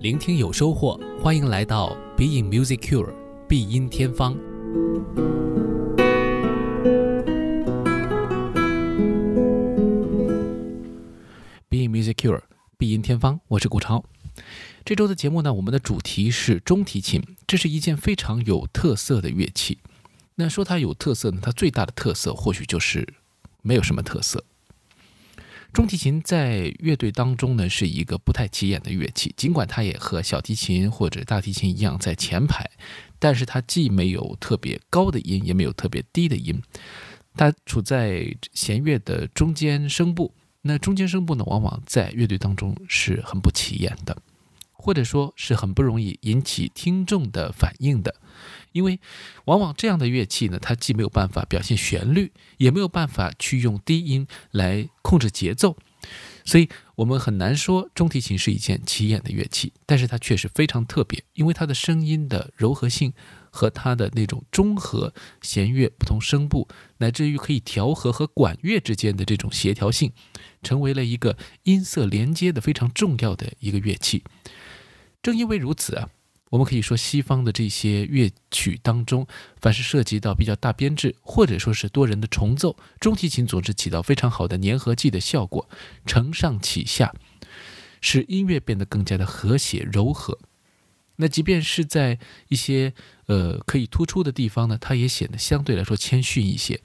聆听有收获，欢迎来到 Being Music Cure 必音天方。Being Music Cure 必音天方，我是顾超。这周的节目呢，我们的主题是中提琴，这是一件非常有特色的乐器。那说它有特色呢，它最大的特色或许就是没有什么特色。中提琴在乐队当中呢，是一个不太起眼的乐器，尽管它也和小提琴或者大提琴一样在前排，但是它既没有特别高的音，也没有特别低的音，它处在弦乐的中间声部。那中间声部呢，往往在乐队当中是很不起眼的，或者说是很不容易引起听众的反应的。因为往往这样的乐器呢，它既没有办法表现旋律，也没有办法去用低音来控制节奏，所以我们很难说中提琴是一件起眼的乐器。但是它确实非常特别，因为它的声音的柔和性和它的那种中和弦乐不同声部，乃至于可以调和和管乐之间的这种协调性，成为了一个音色连接的非常重要的一个乐器。正因为如此啊。我们可以说，西方的这些乐曲当中，凡是涉及到比较大编制，或者说是多人的重奏，中提琴总是起到非常好的粘合剂的效果，承上启下，使音乐变得更加的和谐柔和。那即便是在一些呃可以突出的地方呢，它也显得相对来说谦逊一些。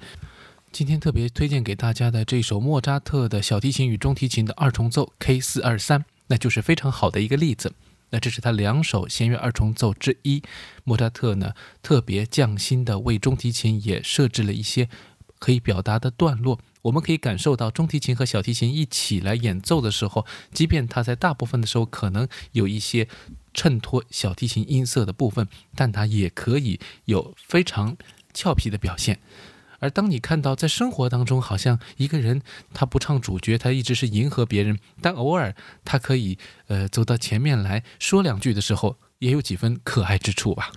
今天特别推荐给大家的这首莫扎特的小提琴与中提琴的二重奏 K 四二三，那就是非常好的一个例子。那这是他两首弦乐二重奏之一，莫扎特呢特别匠心的为中提琴也设置了一些可以表达的段落。我们可以感受到中提琴和小提琴一起来演奏的时候，即便它在大部分的时候可能有一些衬托小提琴音色的部分，但它也可以有非常俏皮的表现。而当你看到在生活当中，好像一个人他不唱主角，他一直是迎合别人，但偶尔他可以呃走到前面来说两句的时候，也有几分可爱之处吧。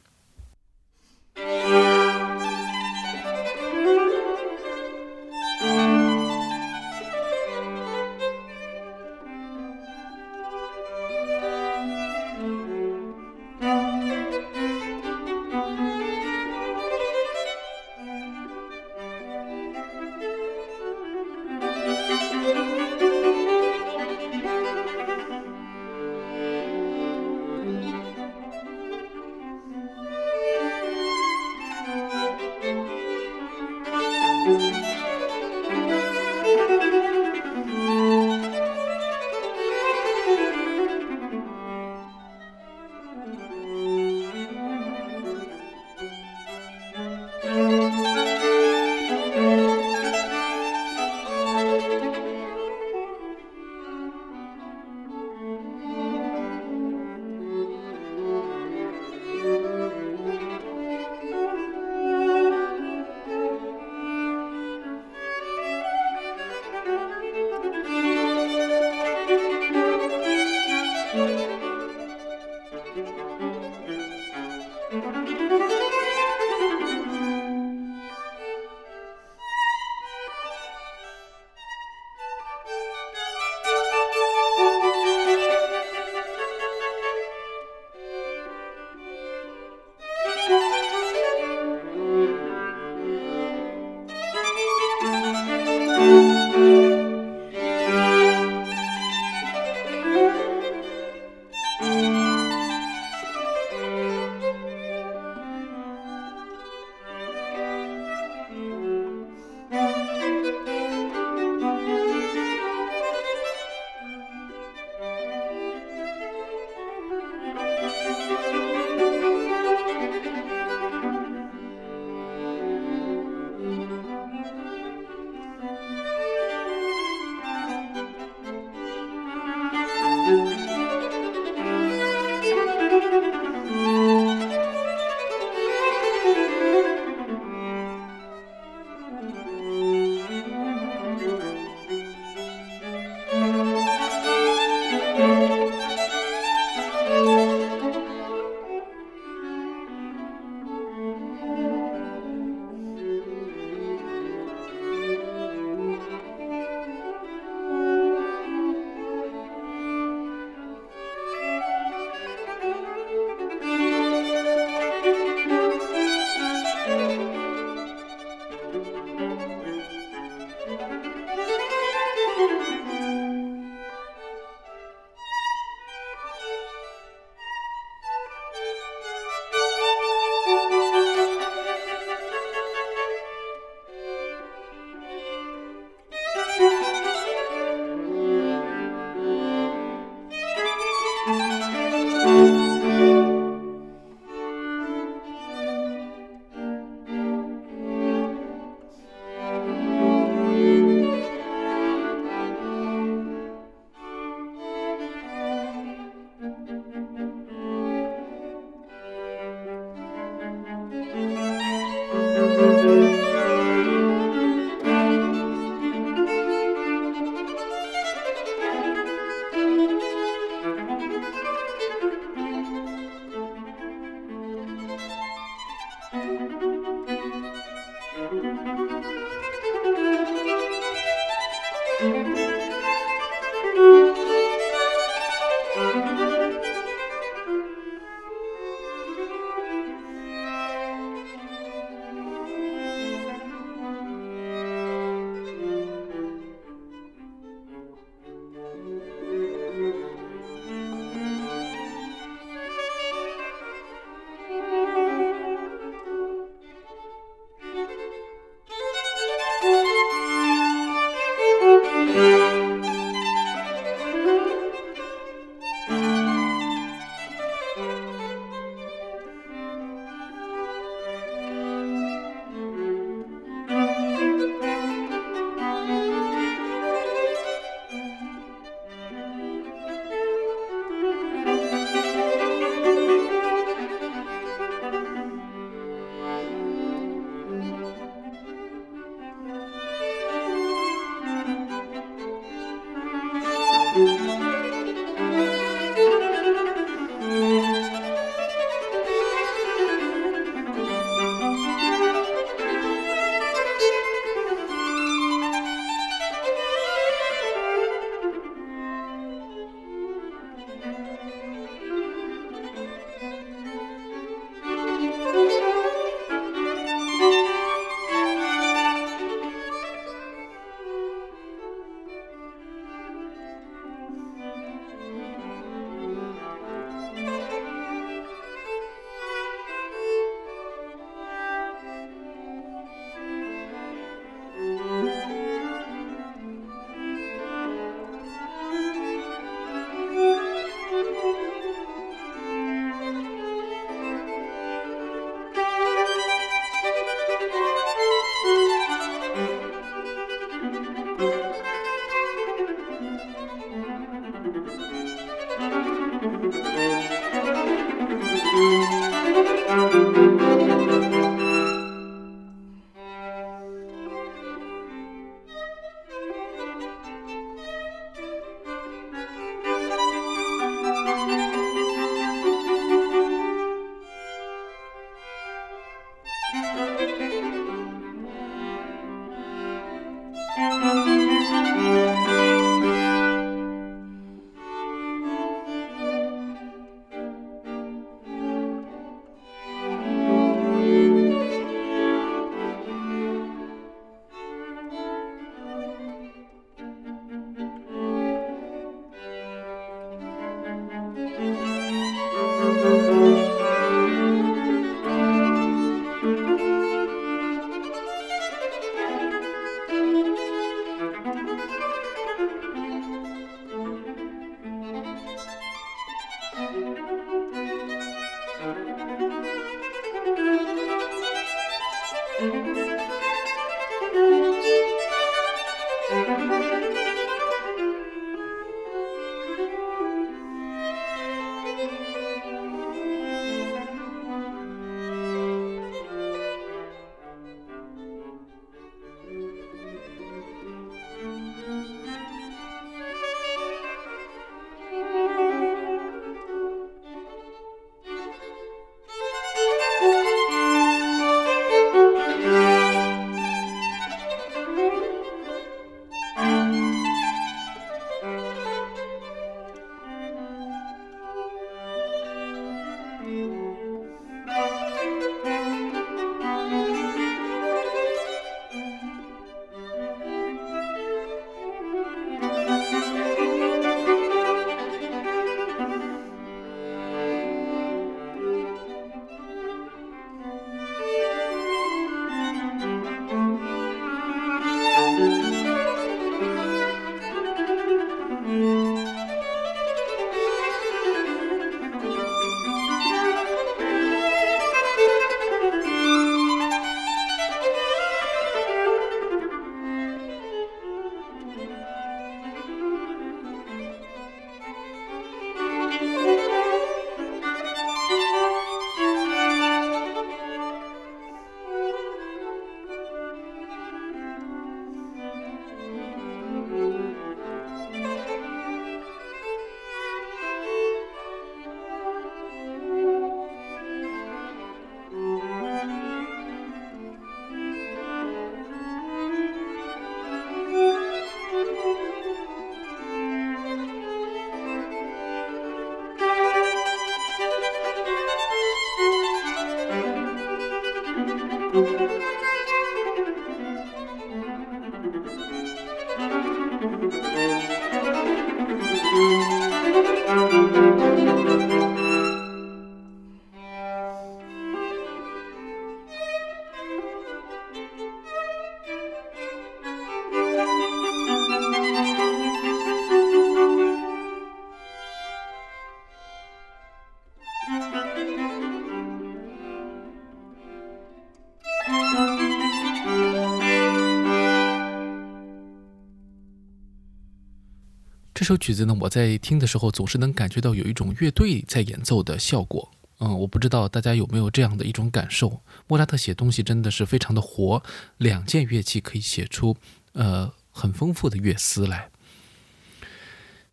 这首曲子呢，我在听的时候总是能感觉到有一种乐队在演奏的效果。嗯，我不知道大家有没有这样的一种感受。莫扎特写东西真的是非常的活，两件乐器可以写出呃很丰富的乐思来。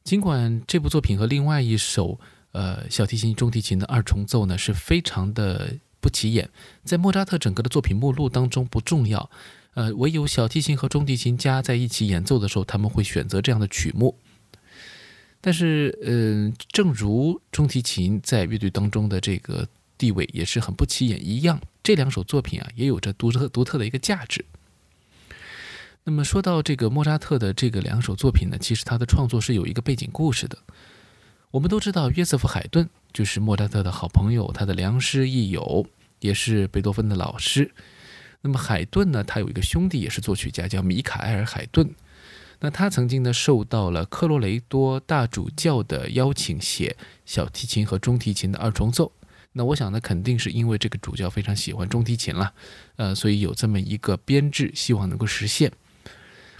尽管这部作品和另外一首呃小提琴、中提琴的二重奏呢是非常的不起眼，在莫扎特整个的作品目录当中不重要，呃，唯有小提琴和中提琴加在一起演奏的时候，他们会选择这样的曲目。但是，嗯，正如中提琴在乐队当中的这个地位也是很不起眼一样，这两首作品啊也有着独特独特的一个价值。那么说到这个莫扎特的这个两首作品呢，其实他的创作是有一个背景故事的。我们都知道约瑟夫·海顿就是莫扎特的好朋友，他的良师益友，也是贝多芬的老师。那么海顿呢，他有一个兄弟也是作曲家，叫米卡埃尔·海顿。那他曾经呢受到了科罗雷多大主教的邀请，写小提琴和中提琴的二重奏。那我想呢，肯定是因为这个主教非常喜欢中提琴了，呃，所以有这么一个编制，希望能够实现。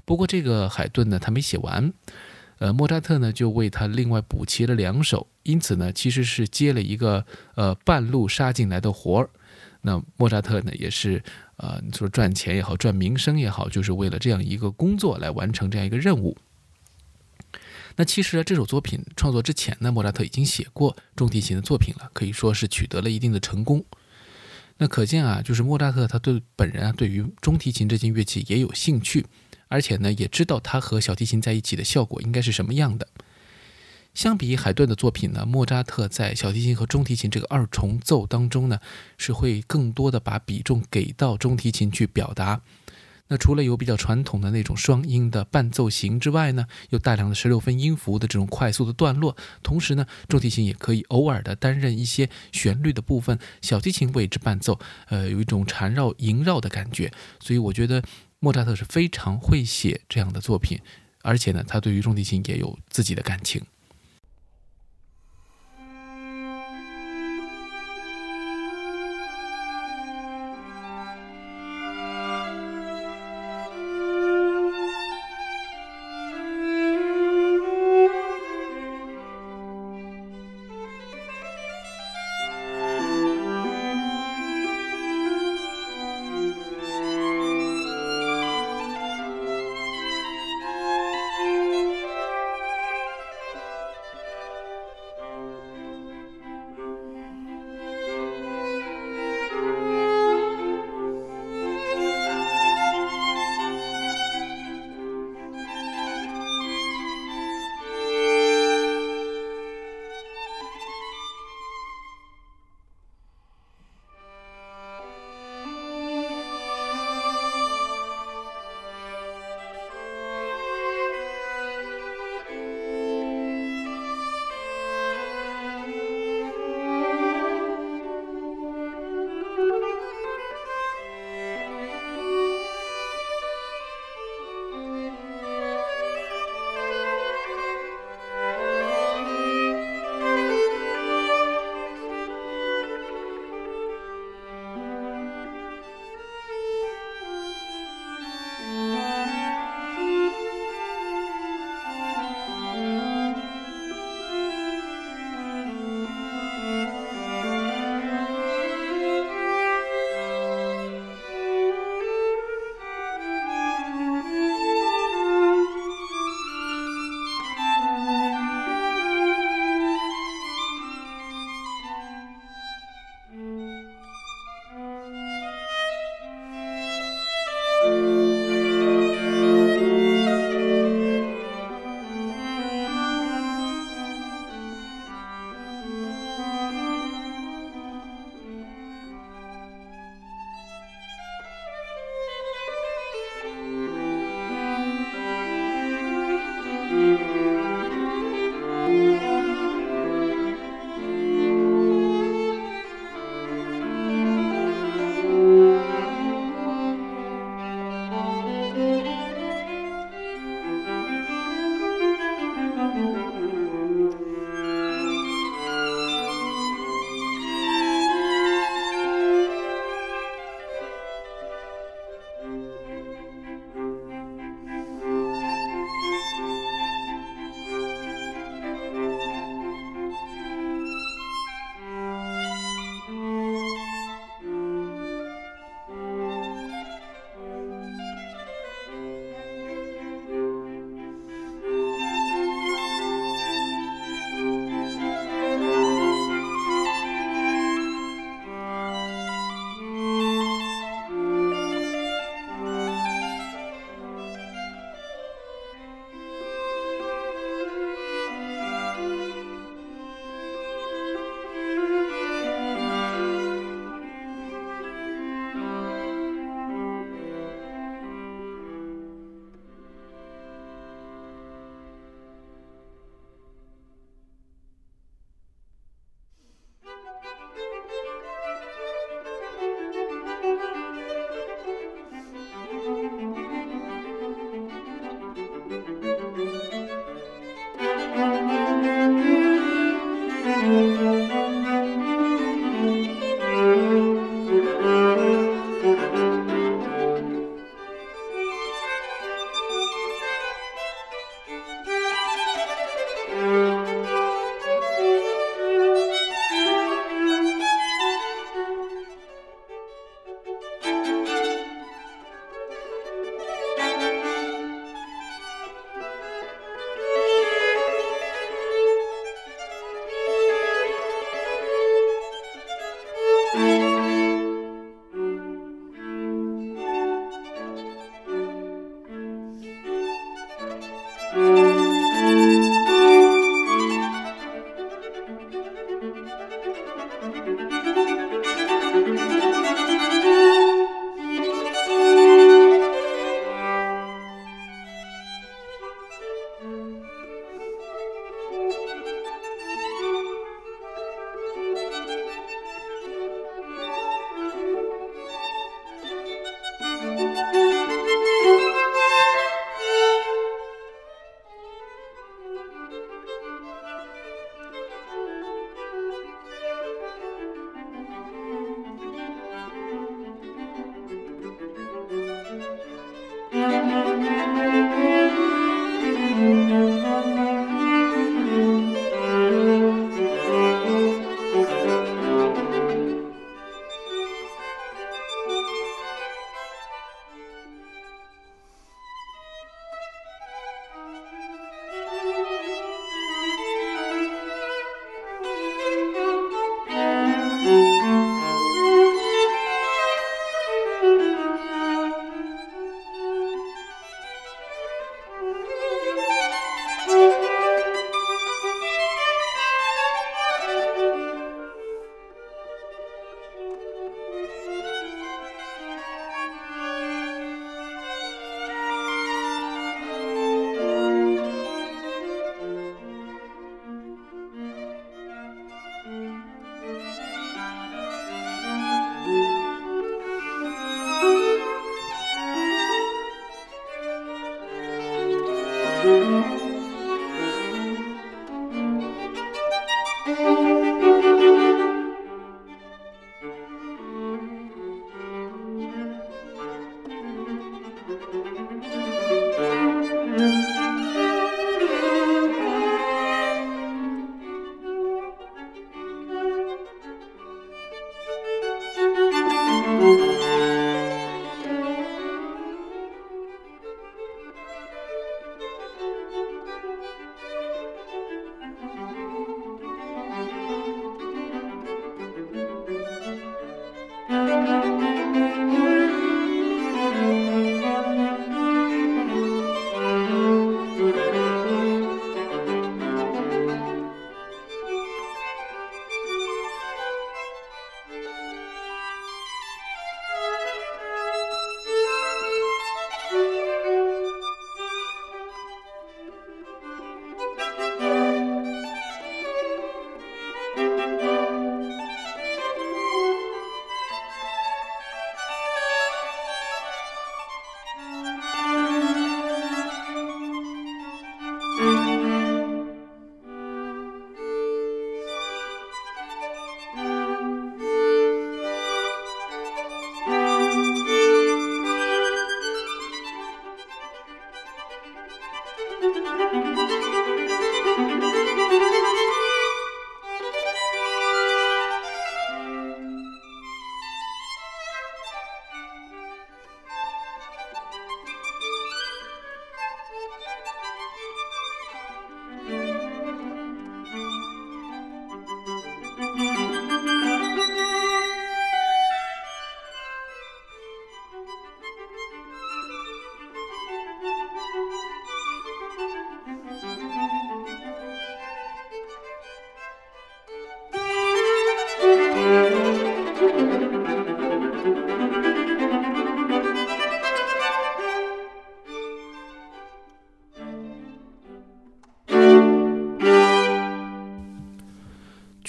不过这个海顿呢，他没写完，呃，莫扎特呢就为他另外补齐了两首，因此呢，其实是接了一个呃半路杀进来的活儿。那莫扎特呢，也是呃，你说赚钱也好，赚名声也好，就是为了这样一个工作来完成这样一个任务。那其实这首作品创作之前呢，莫扎特已经写过中提琴的作品了，可以说是取得了一定的成功。那可见啊，就是莫扎特他对本人啊，对于中提琴这件乐器也有兴趣。而且呢，也知道他和小提琴在一起的效果应该是什么样的。相比海顿的作品呢，莫扎特在小提琴和中提琴这个二重奏当中呢，是会更多的把比重给到中提琴去表达。那除了有比较传统的那种双音的伴奏型之外呢，有大量的十六分音符的这种快速的段落。同时呢，中提琴也可以偶尔的担任一些旋律的部分，小提琴为之伴奏，呃，有一种缠绕萦绕的感觉。所以我觉得。莫扎特是非常会写这样的作品，而且呢，他对于中提琴也有自己的感情。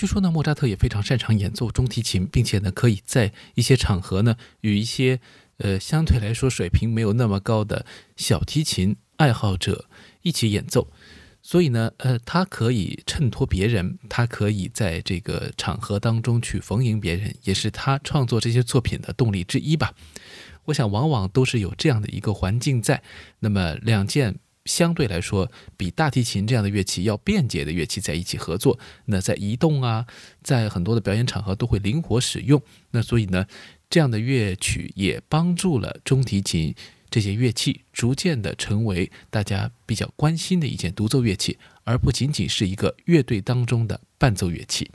据说呢，莫扎特也非常擅长演奏中提琴，并且呢，可以在一些场合呢，与一些呃相对来说水平没有那么高的小提琴爱好者一起演奏。所以呢，呃，他可以衬托别人，他可以在这个场合当中去逢迎别人，也是他创作这些作品的动力之一吧。我想，往往都是有这样的一个环境在。那么，两件。相对来说，比大提琴这样的乐器要便捷的乐器在一起合作，那在移动啊，在很多的表演场合都会灵活使用。那所以呢，这样的乐曲也帮助了中提琴这些乐器逐渐的成为大家比较关心的一件独奏乐器，而不仅仅是一个乐队当中的伴奏乐器。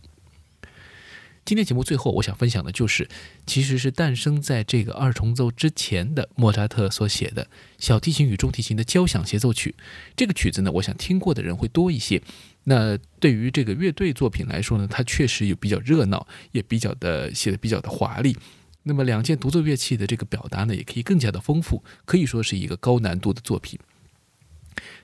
今天节目最后，我想分享的就是，其实是诞生在这个二重奏之前的莫扎特所写的小提琴与中提琴的交响协奏曲。这个曲子呢，我想听过的人会多一些。那对于这个乐队作品来说呢，它确实有比较热闹，也比较的写的比较的华丽。那么两件独奏乐器的这个表达呢，也可以更加的丰富，可以说是一个高难度的作品。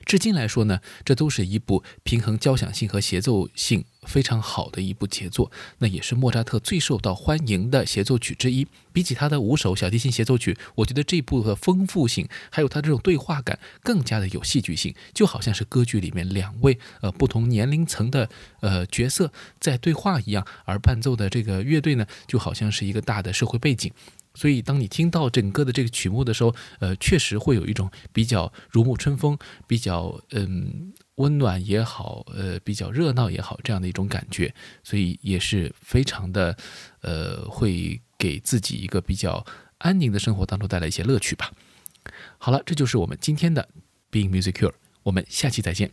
至今来说呢，这都是一部平衡交响性和协奏性非常好的一部杰作。那也是莫扎特最受到欢迎的协奏曲之一。比起他的五首小提琴协奏曲，我觉得这部的丰富性，还有他这种对话感，更加的有戏剧性，就好像是歌剧里面两位呃不同年龄层的呃角色在对话一样。而伴奏的这个乐队呢，就好像是一个大的社会背景。所以，当你听到整个的这个曲目的时候，呃，确实会有一种比较如沐春风、比较嗯温暖也好，呃，比较热闹也好这样的一种感觉。所以也是非常的，呃，会给自己一个比较安宁的生活当中带来一些乐趣吧。好了，这就是我们今天的 Being Musicure，我们下期再见。